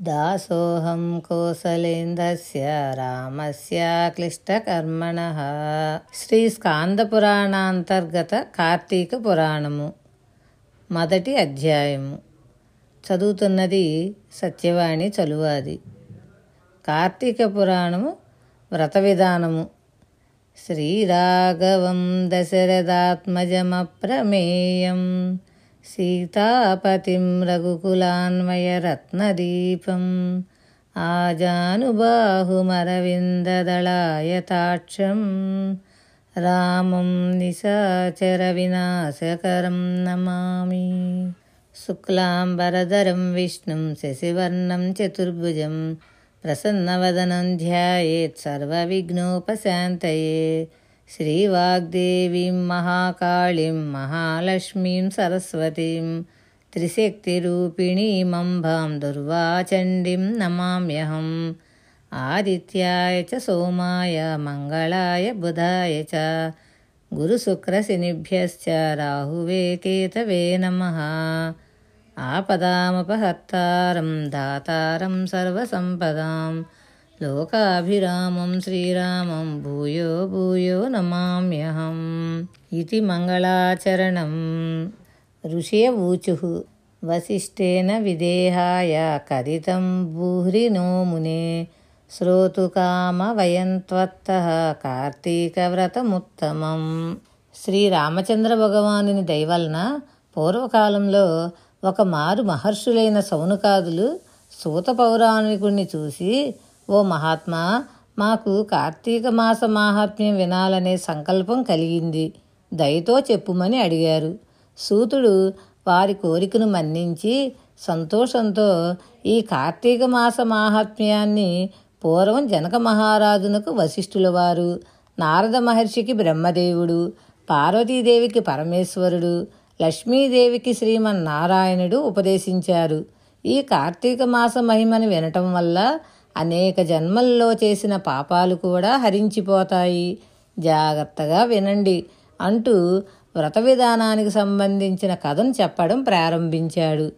దాసోహం కోసలేందస్య రామస్య క్లిష్టకర్మణ. శ్రీ స్కాందపురాణాంతర్గత కార్తీక పురాణము మొదటి అధ్యాయము. చదువుతున్నది సత్యవాణి చలువాది. కార్తీక పురాణము వ్రత విధానము. శ్రీరాఘవం దశరథాత్మజమప్రమేయం. సీతాపతిం రఘుకులాన్వయరత్నదీపం ఆజానుబాహుమరవిందదళాయతాక్షం రామం నిశాచర వినాశకరం నమామి. శుక్లాంబరధరం విష్ణుం శశివర్ణం చతుర్భుజం ప్రసన్నవదనం ధ్యాయేత్ సర్వవిఘ్నోపశాంతయే. श्रीवाग्देवीं महाकालीं महालक्ष्मीं सरस्वतीं त्रिशक्तिरूपिणीमम्भां दुर्वाचण्डीं नमाम्यहम्। आदित्याय च सोमाय मङ्गलाय बुधाय च। गुरुशुक्रशनिभ्यश्च राहुवे केतवे नमः। आपदामपहर्तारं दातारं सर्वसम्पदाम्। లోకాభిరామం శ్రీరామం భూయో భూయో నమామ్యహం. ఇది మంగళాచరణం. ఋషియ ఊచు. వశిష్ఠేన విదేహాయ కథితం భూహ్రినో మునే. శ్రోతుకామ వయం కార్తీకవ్రతముత్తమం శ్రీ రామచంద్ర భగవానుని దయవలన పూర్వకాలంలో ఒక మారు మహర్షులైన సౌనకాదులు సూత పౌరాణికుణ్ణి చూసి ఓ మహాత్మా మాకు కార్తీక మాస మాహాత్మ్యం వినాలనే సంకల్పం కలిగింది. దయతో చెప్పుమని అడిగారు. సూతుడు వారి కోరికను మన్నించి సంతోషంతో ఈ కార్తీక మాస మాహాత్మ్యాన్ని పూర్వం జనక మహారాజునకు వశిష్ఠుల వారు నారద మహర్షికి బ్రహ్మదేవుడు పార్వతీదేవికి పరమేశ్వరుడు లక్ష్మీదేవికి శ్రీమన్నారాయణుడు ఉపదేశించారు. ఈ కార్తీక మాస మహిమను వినటం వల్ల అనేక జన్మల్లో చేసిన పాపాలు కూడా హరించిపోతాయి. జాగ్రత్తగా వినండి అంటూ వ్రత విధానానికి సంబంధించిన కథను చెప్పడం ప్రారంభించాడు.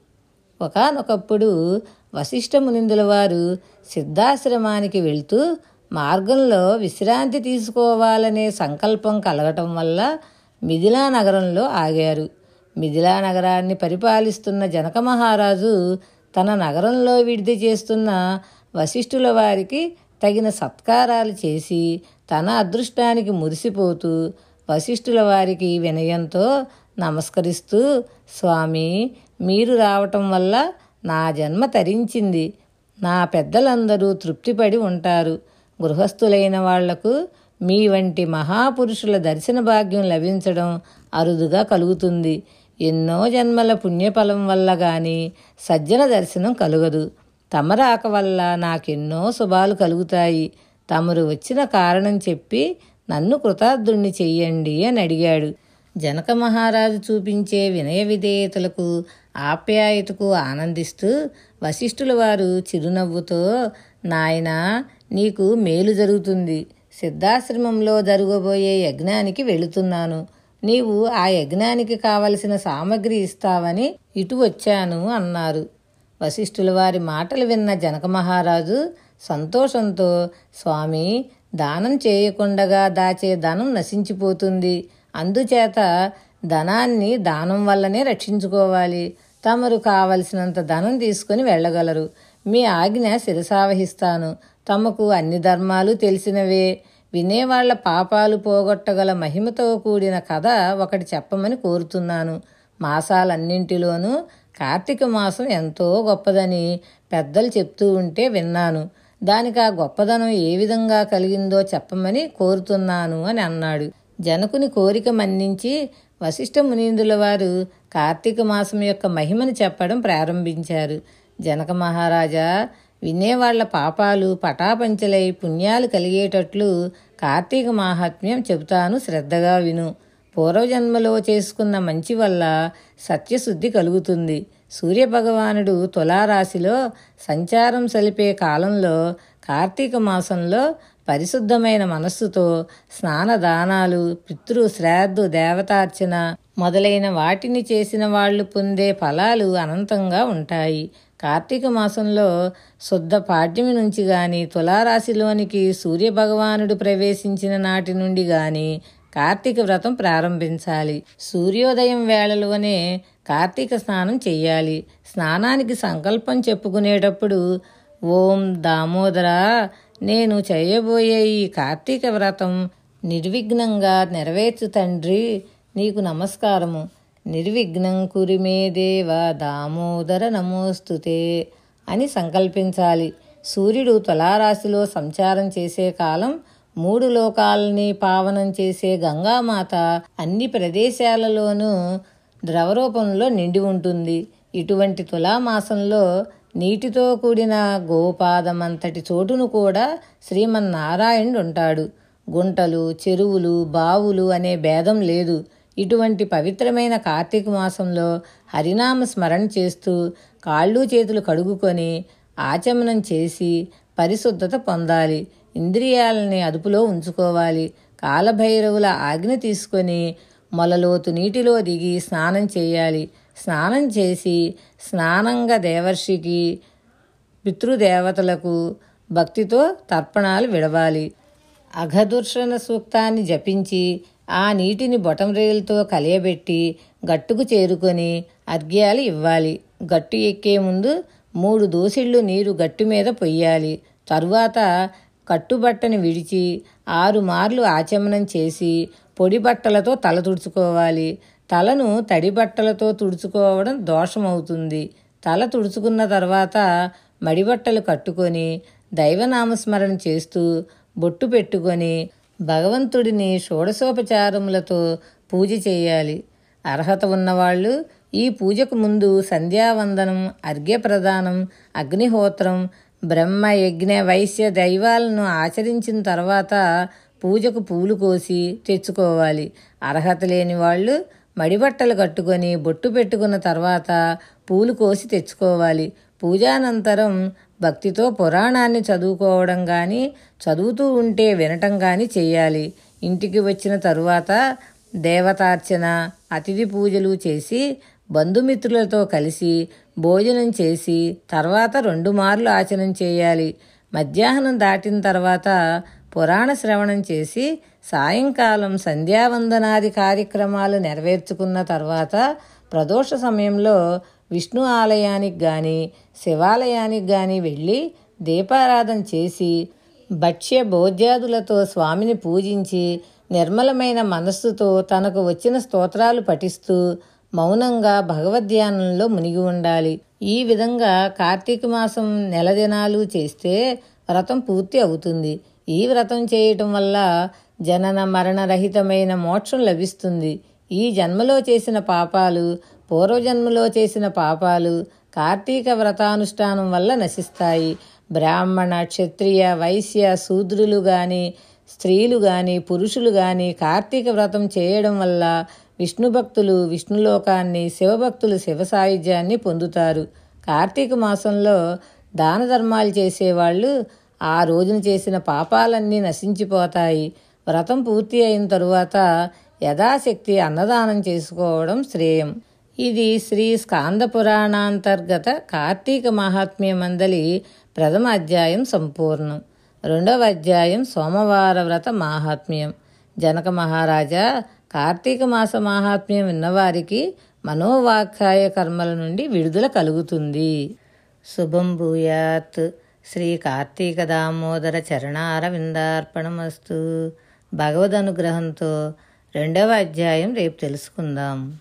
ఒకనొకప్పుడు వశిష్ఠమునిందుల వారు సిద్ధాశ్రమానికి వెళ్తూ మార్గంలో విశ్రాంతి తీసుకోవాలనే సంకల్పం కలగటం వల్ల మిథిలా నగరంలో ఆగారు. మిథిలా నగరాన్ని పరిపాలిస్తున్న జనక మహారాజు తన నగరంలో విడిది చేస్తున్న వశిష్ఠుల వారికి తగిన సత్కారాలు చేసి తన అదృష్టానికి మురిసిపోతూ వశిష్ఠుల వారికి వినయంతో నమస్కరిస్తూ స్వామి మీరు రావటం వల్ల నా జన్మ తరించింది. నా పెద్దలందరూ తృప్తిపడి ఉంటారు. గృహస్థులైన వాళ్ళకు మీ వంటి మహాపురుషుల దర్శన భాగ్యం లభించడం అరుదుగా కలుగుతుంది. ఎన్నో జన్మల పుణ్యఫలం వల్ల కానీ సజ్జన దర్శనం కలుగదు. తమరాక వల్ల నాకెన్నో శుభాలు కలుగుతాయి. తమరు వచ్చిన కారణం చెప్పి నన్ను కృతార్థుణ్ణి చెయ్యండి అని అడిగాడు. జనక మహారాజు చూపించే వినయ విధేయతలకు ఆప్యాయతకు ఆనందిస్తూ వశిష్ఠుల వారు చిరునవ్వుతో నాయనా నీకు మేలు జరుగుతుంది. సిద్ధాశ్రమంలో జరగబోయే యజ్ఞానికి వెళుతున్నాను. నీవు ఆ యజ్ఞానికి కావలసిన సామగ్రి ఇస్తావని ఇటు వచ్చాను అన్నారు. వశిష్ఠుల వారి మాటలు విన్న జనక మహారాజు సంతోషంతో స్వామి దానం చేయకుండగా దాచే ధనం నశించిపోతుంది. అందుచేత ధనాన్ని దానం వల్లనే రక్షించుకోవాలి. తమరు కావలసినంత ధనం తీసుకుని వెళ్ళగలరు. మీ ఆజ్ఞ శిరసావహిస్తాను. తమకు అన్ని ధర్మాలు తెలిసినవే. వినేవాళ్ళ పాపాలు పోగొట్టగల మహిమతో కూడిన కథ ఒకటి చెప్పమని కోరుతున్నాను. మాసాలన్నింటిలోనూ కార్తీక మాసం ఎంతో గొప్పదని పెద్దలు చెప్తూ ఉంటే విన్నాను. దానికి ఆ గొప్పదనం ఏ విధంగా కలిగిందో చెప్పమని కోరుతున్నాను అని అన్నాడు. జనకుని కోరిక మన్నించి వశిష్ఠ మునీందుల వారు కార్తీక మాసం యొక్క మహిమను చెప్పడం ప్రారంభించారు. జనక మహారాజా వినేవాళ్ళ పాపాలు పటాపంచలై పుణ్యాలు కలిగేటట్లు కార్తీక మాహాత్మ్యం చెబుతాను శ్రద్ధగా విను. పూర్వజన్మలో చేసుకున్న మంచి వల్ల సత్యశుద్ధి కలుగుతుంది. సూర్యభగవానుడు తులారాశిలో సంచారం సలిపే కాలంలో కార్తీక మాసంలో పరిశుద్ధమైన మనస్సుతో స్నానదానాలు పితృ శ్రాద్ధు దేవతార్చన మొదలైన వాటిని చేసిన వాళ్ళు పొందే ఫలాలు అనంతంగా ఉంటాయి. కార్తీక మాసంలో శుద్ధ పాడ్యమి నుంచి గాని తులారాశిలోనికి సూర్యభగవానుడు ప్రవేశించిన నాటి నుండి గాని కార్తీక వ్రతం ప్రారంభించాలి. సూర్యోదయం వేళలోనే కార్తీక స్నానం చెయ్యాలి. స్నానానికి సంకల్పం చెప్పుకునేటప్పుడు ఓం దామోదర నేను చేయబోయే ఈ కార్తీక వ్రతం నిర్విఘ్నంగా నెరవేర్చు తండ్రి నీకు నమస్కారము. నిర్విఘ్నం కురిమే దేవ దామోదర నమోస్తుతే అని సంకల్పించాలి. సూర్యుడు తులారాశిలో సంచారం చేసే కాలం మూడు లోకాలని పావనం చేసే గంగామాత అన్ని ప్రదేశాలలోనూ ద్రవరూపంలో నిండి ఉంటుంది. ఇటువంటి తులామాసంలో నీటితో కూడిన గోపాదమంతటి చోటును కూడా శ్రీమన్నారాయణుడు ఉంటాడు గుంటలు చెరువులు బావులు అనే భేదం లేదు. ఇటువంటి పవిత్రమైన కార్తీక మాసంలో హరినామ స్మరణ చేస్తూ కాళ్ళు చేతులు కడుగుకొని ఆచమనం చేసి పరిశుద్ధత పొందాలి. ఇంద్రియాలని అదుపులో ఉంచుకోవాలి. కాలభైరవుల ఆజ్ఞ తీసుకొని మొలలోతు నీటిలో దిగి స్నానం చేయాలి. స్నానం చేసి స్నానంగా దేవర్షికి పితృదేవతలకు భక్తితో తర్పణాలు విడవాలి. అఘదుర్షణ సూక్తాన్ని జపించి ఆ నీటిని బొటంరేలుతో కలియబెట్టి గట్టుకు చేరుకొని అర్ఘ్యాలు ఇవ్వాలి. గట్టు ఎక్కే ముందు మూడు దోసిళ్ళు నీరు గట్టు మీద పొయ్యాలి. తరువాత కట్టుబట్టని విడిచి ఆరు మార్లు ఆచమనం చేసి పొడి బట్టలతో తల తుడుచుకోవాలి. తలను తడి బట్టలతో తుడుచుకోవడం దోషమవుతుంది. తల తుడుచుకున్న తర్వాత మడిబట్టలు కట్టుకొని దైవనామస్మరణ చేస్తూ బొట్టు పెట్టుకొని భగవంతుడిని షోడశోపచారములతో పూజ చేయాలి. అర్హత ఉన్నవాళ్ళు ఈ పూజకు ముందు సంధ్యావందనం అర్ఘ్యప్రదానం అగ్నిహోత్రం బ్రహ్మ యజ్ఞ వైశ్య దైవాలను ఆచరించిన తర్వాత పూజకు పూలు కోసి తెచ్చుకోవాలి. అర్హత లేని వాళ్ళు మడిబట్టలు కట్టుకొని బొట్టు పెట్టుకున్న తర్వాత పూలు కోసి తెచ్చుకోవాలి. పూజానంతరం భక్తితో పురాణాన్ని చదువుకోవడం కానీ చదువుతూ ఉంటే వినటం కానీ చేయాలి. ఇంటికి వచ్చిన తరువాత దేవతార్చన అతిథి పూజలు చేసి బంధుమిత్రులతో కలిసి భోజనం చేసి తర్వాత రెండు మార్లు ఆచరణ చేయాలి. మధ్యాహ్నం దాటిన తర్వాత పురాణ శ్రవణం చేసి సాయంకాలం సంధ్యావందనాది కార్యక్రమాలు నెరవేర్చుకున్న తర్వాత ప్రదోష సమయంలో విష్ణు ఆలయానికి కానీ శివాలయానికి కానీ వెళ్ళి దీపారాధన చేసి భక్ష్య భోజ్యాదులతో స్వామిని పూజించి నిర్మలమైన మనస్సుతో తనకు వచ్చిన స్తోత్రాలు పఠిస్తూ మౌనంగా భగవద్ధ్యానంలో మునిగి ఉండాలి. ఈ విధంగా కార్తీక మాసం నెల దినాలు చేస్తే వ్రతం పూర్తి అవుతుంది. ఈ వ్రతం చేయటం వల్ల జనన మరణరహితమైన మోక్షం లభిస్తుంది. ఈ జన్మలో చేసిన పాపాలు పూర్వజన్మలో చేసిన పాపాలు కార్తీక వ్రతానుష్ఠానం వల్ల నశిస్తాయి. బ్రాహ్మణ క్షత్రియ వైశ్య శూద్రులు కానీ స్త్రీలు కానీ పురుషులు కానీ కార్తీక వ్రతం చేయడం వల్ల విష్ణు భక్తులు విష్ణులోకాన్ని శివభక్తులు శివ సాయుధ్యాన్ని పొందుతారు. కార్తీక మాసంలో దాన ధర్మాలు చేసేవాళ్ళు ఆ రోజున చేసిన పాపాలన్నీ నశించిపోతాయి. వ్రతం పూర్తి అయిన తరువాత యథాశక్తి అన్నదానం చేసుకోవడం శ్రేయం. ఇది శ్రీ స్కాంద పురాణాంతర్గత కార్తీక మహాత్మ్య మందలి ప్రథమ అధ్యాయం సంపూర్ణం. రెండవ అధ్యాయం సోమవార వ్రత మాహాత్మ్యం. జనక మహారాజా కార్తీక మాస మాహాత్మ్యం విన్నవారికి మనోవాఖ్యాయ కర్మల నుండి విడుదల కలుగుతుంది. శుభం భూయాత్. శ్రీ కార్తీక దామోదర చరణారవిందార్పణమస్తు. భగవద్ అనుగ్రహంతో రెండవ అధ్యాయం రేపు తెలుసుకుందాం.